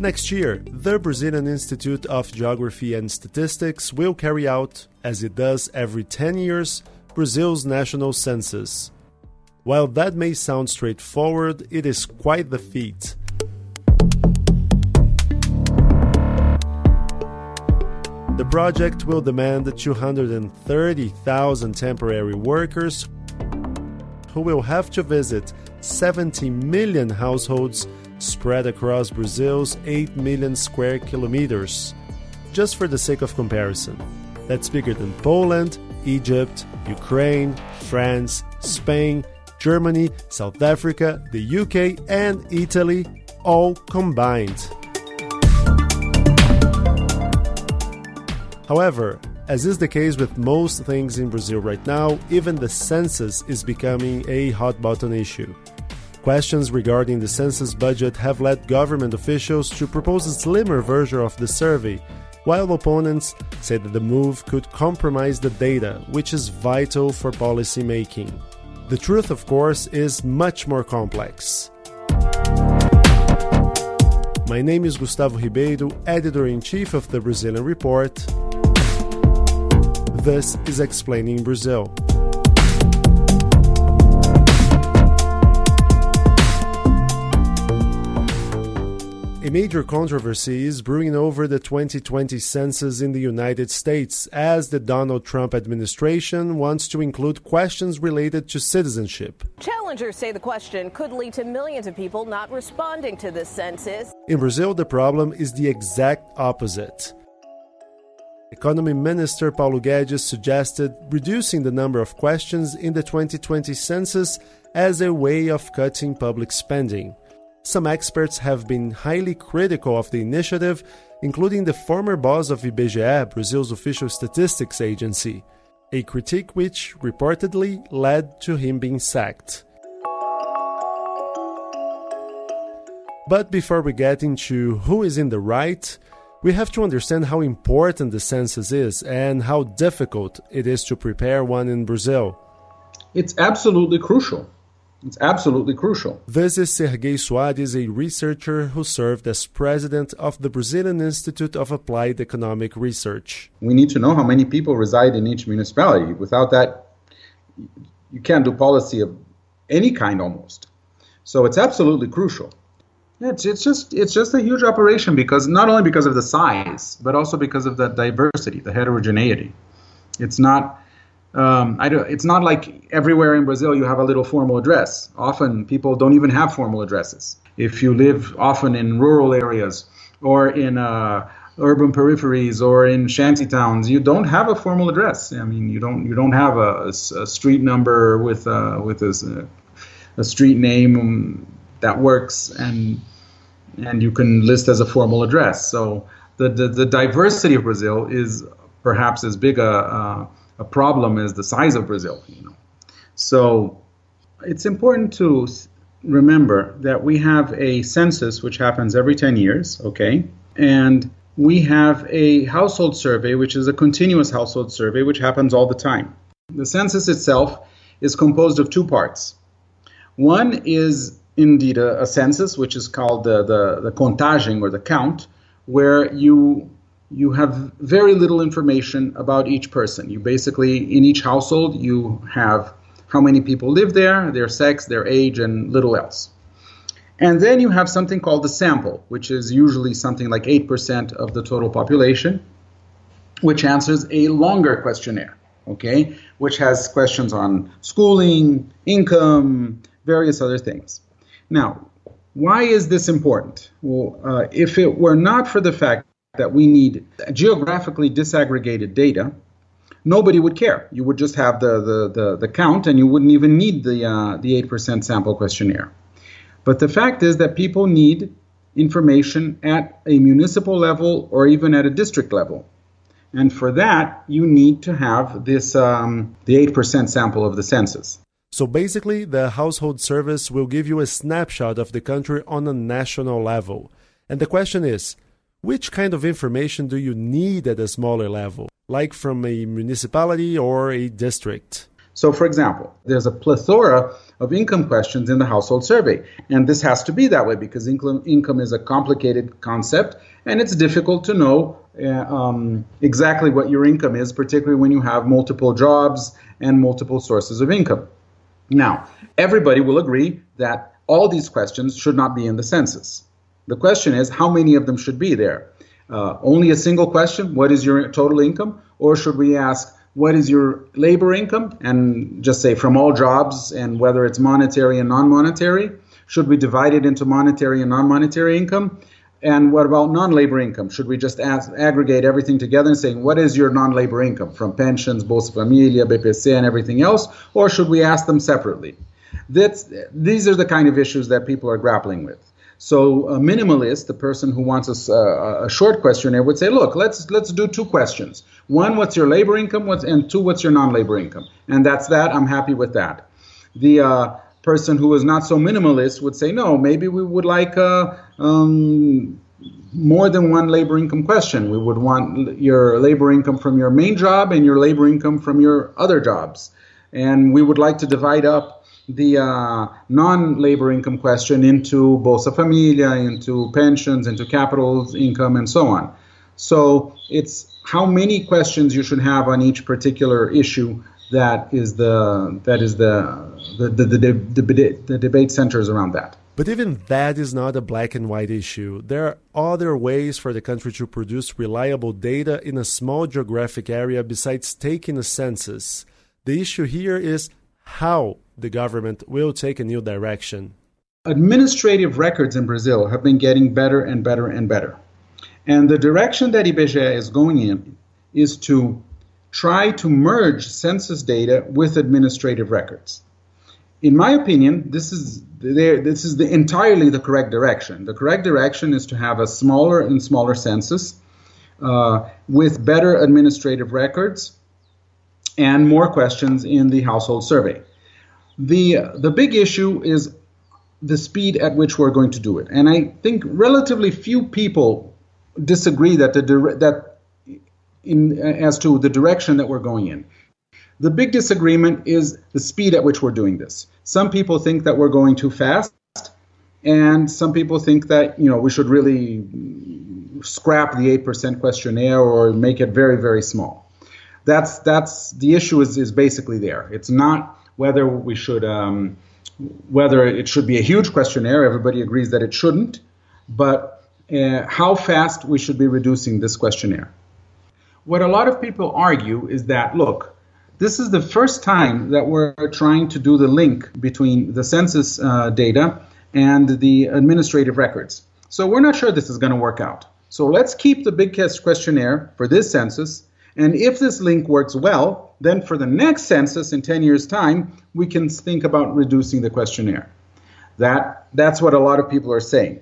Next year, the Brazilian Institute of Geography and Statistics will carry out, as it does every 10 years, Brazil's national census. While that may sound straightforward, it is quite the feat. The project will demand 230,000 temporary workers who will have to visit 70 million households spread across Brazil's 8 million square kilometers. Just for the sake of comparison, that's bigger than Poland, Egypt, Ukraine, France, Spain, Germany, South Africa, the UK, and Italy, all combined. However, as is the case with most things in Brazil right now, even the census is becoming a hot button issue. Questions regarding the census budget have led government officials to propose a slimmer version of the survey, while opponents say that the move could compromise the data, which is vital for policy making. The truth, of course, is much more complex. My name is Gustavo Ribeiro, editor in chief of the Brazilian Report. This is Explaining Brazil. Major controversy is brewing over the 2020 census in the United States as the Donald Trump administration wants to include questions related to citizenship. Challengers say the question could lead to millions of people not responding to the census. In Brazil, the problem is the exact opposite. Economy Minister Paulo Guedes suggested reducing the number of questions in the 2020 census as a way of cutting public spending. Some experts have been highly critical of the initiative, including the former boss of IBGE, Brazil's official statistics agency, a critique which reportedly led to him being sacked. But before we get into who is in the right, we have to understand how important the census is and how difficult it is to prepare one in Brazil. It's absolutely crucial. It's absolutely crucial. This is Sergei Soares, a researcher who served as president of the Brazilian Institute of Applied Economic Research. We need to know how many people reside in each municipality. Without that, you can't do policy of any kind almost. So it's absolutely crucial. It's, it's just it's just a huge operation because not only because of the size, but also because of the diversity, the heterogeneity. It's not um, I don't, it's not like everywhere in Brazil you have a little formal address. Often people don't even have formal addresses. If you live often in rural areas or in uh, urban peripheries or in shanty towns, you don't have a formal address. I mean, you don't you don't have a, a, street number with uh, with a, a street name that works and and you can list as a formal address. So the the, the diversity of Brazil is perhaps as big a uh, a problem is the size of Brazil. You know, so it's important to remember that we have a census which happens every 10 years, okay, and we have a household survey which is a continuous household survey which happens all the time. The census itself is composed of two parts. One is indeed a, a census, which is called the, the, the contagem or the count, where you you have very little information about each person. You basically, in each household, you have how many people live there, their sex, their age, and little else. And then you have something called the sample, which is usually something like 8% of the total population, which answers a longer questionnaire, okay, which has questions on schooling, income, various other things. Now, why is this important? Well, uh, if it were not for the fact that we need geographically disaggregated data, nobody would care. You would just have the, the, the, the count and you wouldn't even need the, uh, the 8% sample questionnaire. But the fact is that people need information at a municipal level or even at a district level. And for that, you need to have this um, the 8% sample of the census. So basically, the household service will give you a snapshot of the country on a national level. And the question is which kind of information do you need at a smaller level, like from a municipality or a district? So, for example, there's a plethora of income questions in the household survey. And this has to be that way because income, income is a complicated concept and it's difficult to know uh, um, exactly what your income is, particularly when you have multiple jobs and multiple sources of income. Now, everybody will agree that all these questions should not be in the census. The question is how many of them should be there? Uh, only a single question, what is your total income? Or should we ask, what is your labor income? And just say from all jobs and whether it's monetary and non monetary. Should we divide it into monetary and non monetary income? And what about non labor income? Should we just ask, aggregate everything together and saying, what is your non labor income from pensions, Bolsa Familia, BPC, and everything else? Or should we ask them separately? That's, these are the kind of issues that people are grappling with. So a minimalist, the person who wants a, a, short questionnaire, would say, "Look, let's let's do two questions. One, what's your labor income? What's, and two, what's your non-labor income? And that's that. I'm happy with that." The uh, person who is not so minimalist would say, "No, maybe we would like uh, um, more than one labor income question. We would want your labor income from your main job and your labor income from your other jobs, and we would like to divide up." The uh, non-labor income question into Bolsa Familia, into pensions, into capital income, and so on. So it's how many questions you should have on each particular issue that is the that is the the the, the, the, the, the debate centers around that. But even that is not a black and white issue. There are other ways for the country to produce reliable data in a small geographic area besides taking a census. The issue here is how the government will take a new direction. Administrative records in Brazil have been getting better and better and better. And the direction that IBGE is going in is to try to merge census data with administrative records. In my opinion, this is this is the, entirely the correct direction. The correct direction is to have a smaller and smaller census uh, with better administrative records and more questions in the household survey. The, the big issue is the speed at which we're going to do it. And I think relatively few people disagree that the that in as to the direction that we're going in. The big disagreement is the speed at which we're doing this. Some people think that we're going too fast, and some people think that you know we should really scrap the eight percent questionnaire or make it very very small. That's that's the issue is is basically there. It's not whether we should um, whether it should be a huge questionnaire. Everybody agrees that it shouldn't, but uh, how fast we should be reducing this questionnaire. What a lot of people argue is that look, this is the first time that we're trying to do the link between the census uh, data and the administrative records. So we're not sure this is going to work out. So let's keep the big questionnaire for this census and if this link works well, then for the next census in 10 years' time, we can think about reducing the questionnaire. That, that's what a lot of people are saying.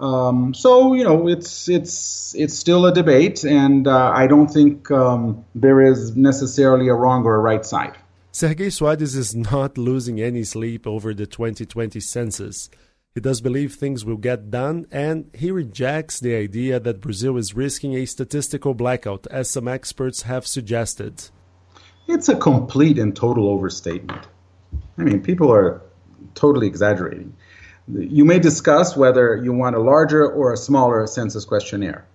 Um, so you know, it's it's it's still a debate, and uh, I don't think um, there is necessarily a wrong or a right side. Sergei Soares is not losing any sleep over the 2020 census. He does believe things will get done, and he rejects the idea that Brazil is risking a statistical blackout, as some experts have suggested. It's a complete and total overstatement. I mean, people are totally exaggerating. You may discuss whether you want a larger or a smaller census questionnaire,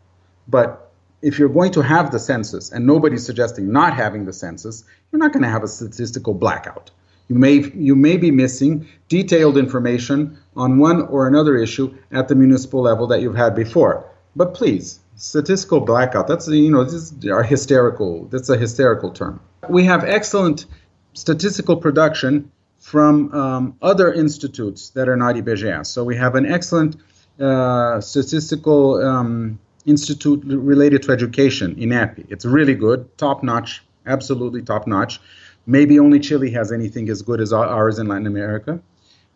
but if you're going to have the census and nobody's suggesting not having the census, you're not going to have a statistical blackout. You may, you may be missing detailed information on one or another issue at the municipal level that you've had before. But please, statistical blackout, that's, you know, this is our hysterical, that's a hysterical term. We have excellent statistical production from um, other institutes that are not IBGE. So we have an excellent uh, statistical um, institute related to education, INEP. It's really good, top notch, absolutely top notch. Maybe only Chile has anything as good as ours in Latin America.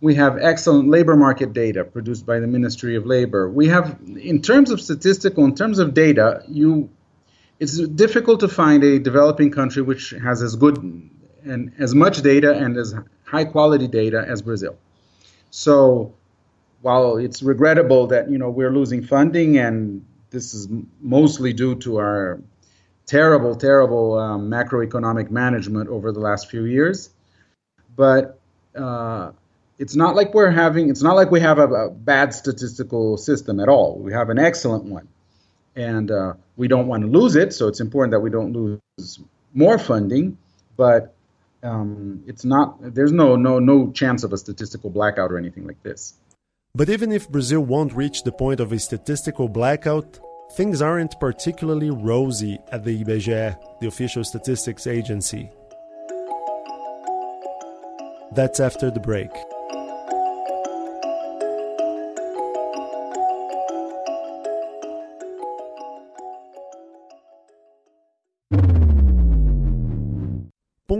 We have excellent labor market data produced by the Ministry of Labor. We have, in terms of statistical, in terms of data, you, it's difficult to find a developing country which has as good and as much data and as high quality data as Brazil. So, while it's regrettable that you know we're losing funding, and this is mostly due to our terrible, terrible um, macroeconomic management over the last few years. But uh, it's not like we're having, it's not like we have a, a, bad statistical system at all. We have an excellent one. And uh, we don't want to lose it, so it's important that we don't lose more funding. But um, it's not, there's no, no, no chance of a statistical blackout or anything like this. But even if Brazil won't reach the point of a statistical blackout, things aren't particularly rosy at the IBGE, the official statistics agency. That's after the break.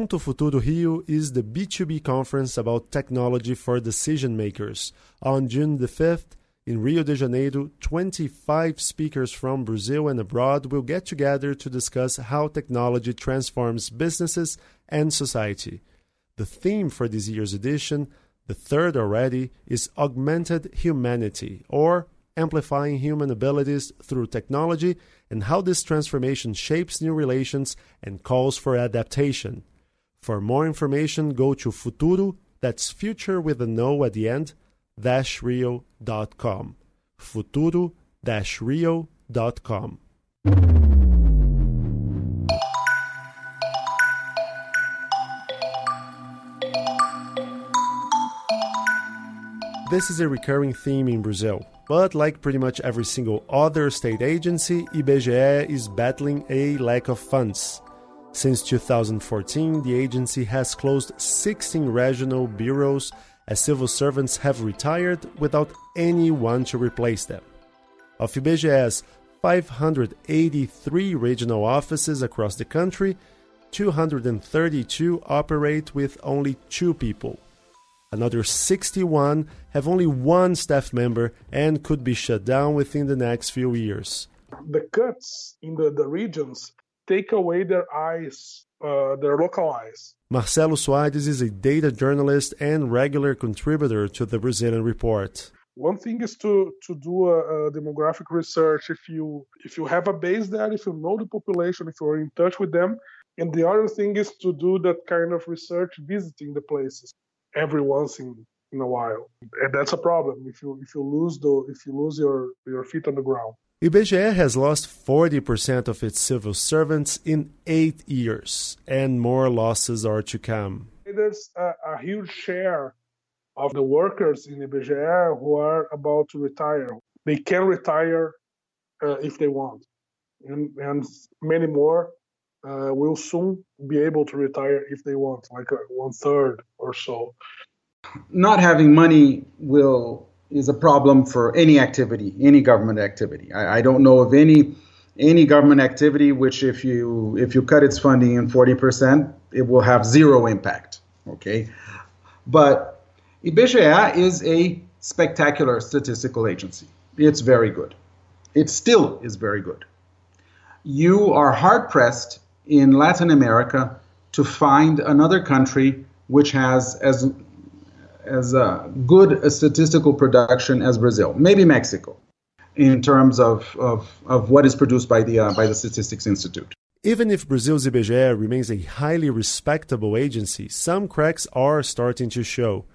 Ponto Futuro Rio is the B2B conference about technology for decision makers. On June the 5th, in Rio de Janeiro, 25 speakers from Brazil and abroad will get together to discuss how technology transforms businesses and society. The theme for this year's edition, the third already, is Augmented Humanity, or Amplifying Human Abilities Through Technology, and how this transformation shapes new relations and calls for adaptation. For more information, go to Futuro, that's future with a no at the end, rio.com. Futuro rio.com. This is a recurring theme in Brazil, but like pretty much every single other state agency, IBGE is battling a lack of funds. Since 2014, the agency has closed 16 regional bureaus as civil servants have retired without anyone to replace them. Of IBGE's 583 regional offices across the country, 232 operate with only two people. Another 61 have only one staff member and could be shut down within the next few years. The cuts in the, the regions take away their eyes, uh, their local eyes. Marcelo Soares is a data journalist and regular contributor to the Brazilian Report. One thing is to, to do a, a, demographic research if you if you have a base there, if you know the population, if you're in touch with them. And the other thing is to do that kind of research visiting the places every once in, in a while. And that's a problem if you if you lose the if you lose your, your feet on the ground. IBGE has lost 40% of its civil servants in eight years, and more losses are to come. There's a, a huge share of the workers in IBGE who are about to retire. They can retire uh, if they want, and, and many more uh, will soon be able to retire if they want, like a, one third or so. Not having money will is a problem for any activity, any government activity. I, I, don't know of any any government activity which, if you if you cut its funding in forty percent, it will have zero impact. Okay, but IBGE is a spectacular statistical agency. It's very good. It still is very good. You are hard pressed in Latin America to find another country which has as as a good a statistical production as Brazil, maybe Mexico, in terms of, of, of what is produced by the, uh, by the Statistics Institute. Even if Brazil's IBGE remains a highly respectable agency, some cracks are starting to show.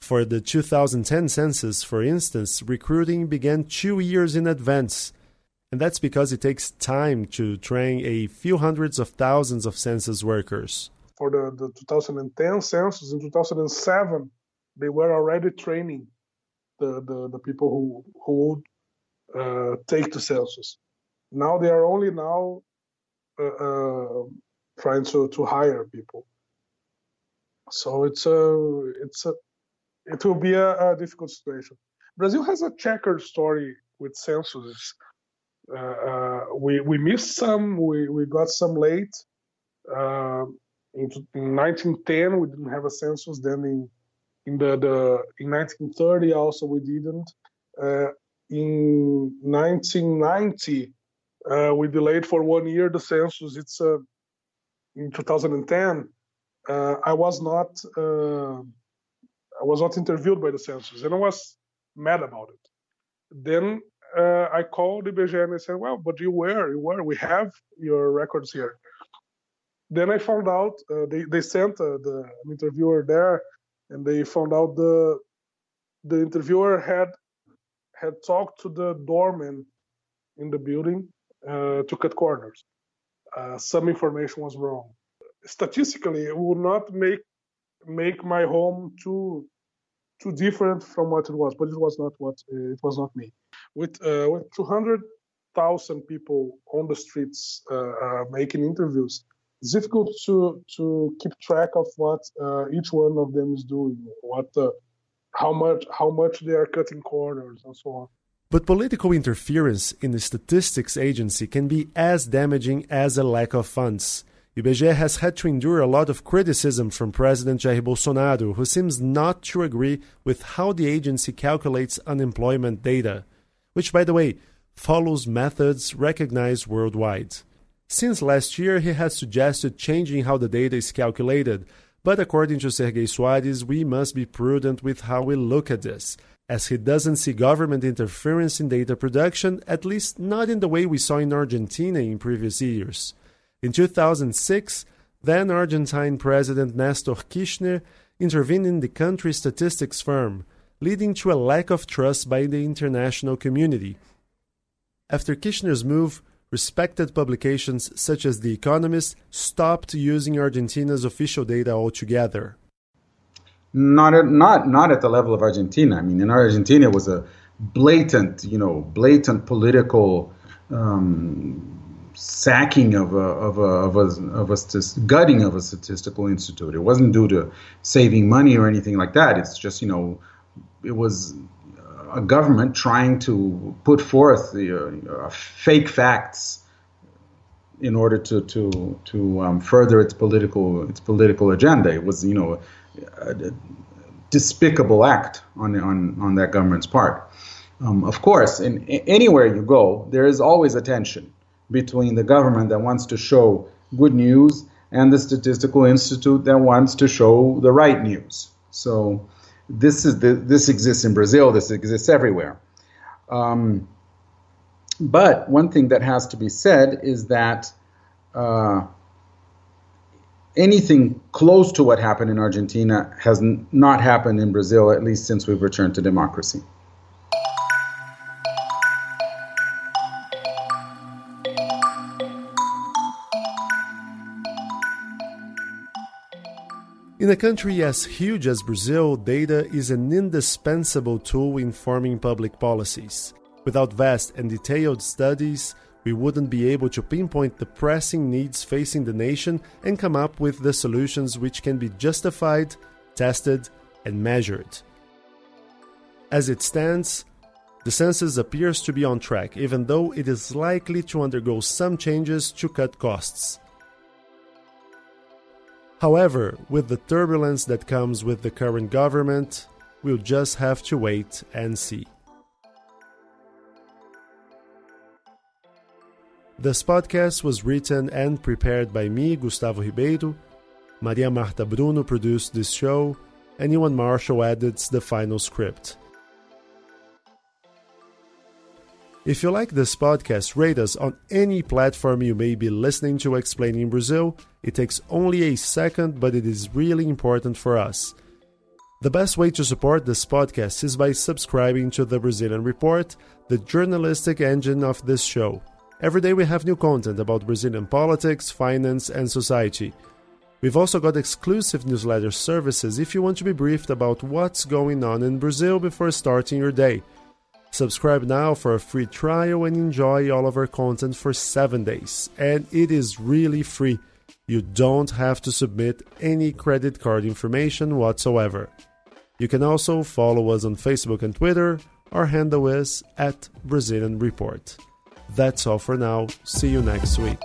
For the 2010 census, for instance, recruiting began two years in advance. And that's because it takes time to train a few hundreds of thousands of census workers. For the, the 2010 census, in 2007, they were already training the, the, the people who who would uh, take the census. Now they are only now uh, uh, trying to, to hire people. So it's a it's a it will be a, a difficult situation. Brazil has a checkered story with censuses. Uh, uh, we we missed some. We we got some late. Uh, in, in 1910, we didn't have a census. Then in in the, the in 1930 also we didn't. Uh, in 1990 uh, we delayed for one year the census. It's uh, in 2010. Uh, I was not uh, I was not interviewed by the census, and I was mad about it. Then uh, I called the IBGE and I said, "Well, but you were, you were. We have your records here." Then I found out they they sent the interviewer there, and they found out the the interviewer had had talked to the doorman in the building uh, to cut corners. Uh, some information was wrong. Statistically, it would not make make my home too too different from what it was, but it was not what uh, it was not me. With uh, with 200,000 people on the streets uh, uh, making interviews, it's difficult to to keep track of what uh, each one of them is doing, what uh, how much how much they are cutting corners and so on. But political interference in the statistics agency can be as damaging as a lack of funds. IBGE has had to endure a lot of criticism from President Jair Bolsonaro, who seems not to agree with how the agency calculates unemployment data, which, by the way, follows methods recognized worldwide. Since last year, he has suggested changing how the data is calculated, but according to Sergei Soares, we must be prudent with how we look at this as he doesn't see government interference in data production, at least not in the way we saw in Argentina in previous years. In 2006, then Argentine President Nestor Kirchner intervened in the country's statistics firm, leading to a lack of trust by the international community. After Kirchner's move, respected publications such as The Economist stopped using Argentina's official data altogether not at, not not at the level of Argentina. I mean, in Argentina it was a blatant, you know, blatant political um, sacking of a of a of a, of a gutting of a statistical institute. It wasn't due to saving money or anything like that. It's just you know, it was a government trying to put forth the uh, fake facts in order to to to um, further its political its political agenda. It was you know a despicable act on, on, on that government's part. Um, of course, in, in, anywhere you go, there is always a tension between the government that wants to show good news and the statistical institute that wants to show the right news. So this is the, this exists in Brazil. This exists everywhere. Um, but one thing that has to be said is that uh, anything close to what happened in Argentina has n- not happened in Brazil, at least since we've returned to democracy. In a country as huge as Brazil, data is an indispensable tool in forming public policies. Without vast and detailed studies, we wouldn't be able to pinpoint the pressing needs facing the nation and come up with the solutions which can be justified, tested, and measured. As it stands, the census appears to be on track, even though it is likely to undergo some changes to cut costs. However, with the turbulence that comes with the current government, we'll just have to wait and see. This podcast was written and prepared by me, Gustavo Ribeiro. Maria Marta Bruno produced this show, and Euan Marshall edits the final script. If you like this podcast, rate us on any platform you may be listening to Explaining Brazil. It takes only a second, but it is really important for us. The best way to support this podcast is by subscribing to the Brazilian Report, the journalistic engine of this show. Every day we have new content about Brazilian politics, finance, and society. We've also got exclusive newsletter services if you want to be briefed about what's going on in Brazil before starting your day. Subscribe now for a free trial and enjoy all of our content for 7 days. And it is really free. You don't have to submit any credit card information whatsoever. You can also follow us on Facebook and Twitter. Our handle is at Brazilian Report. That's all for now. See you next week.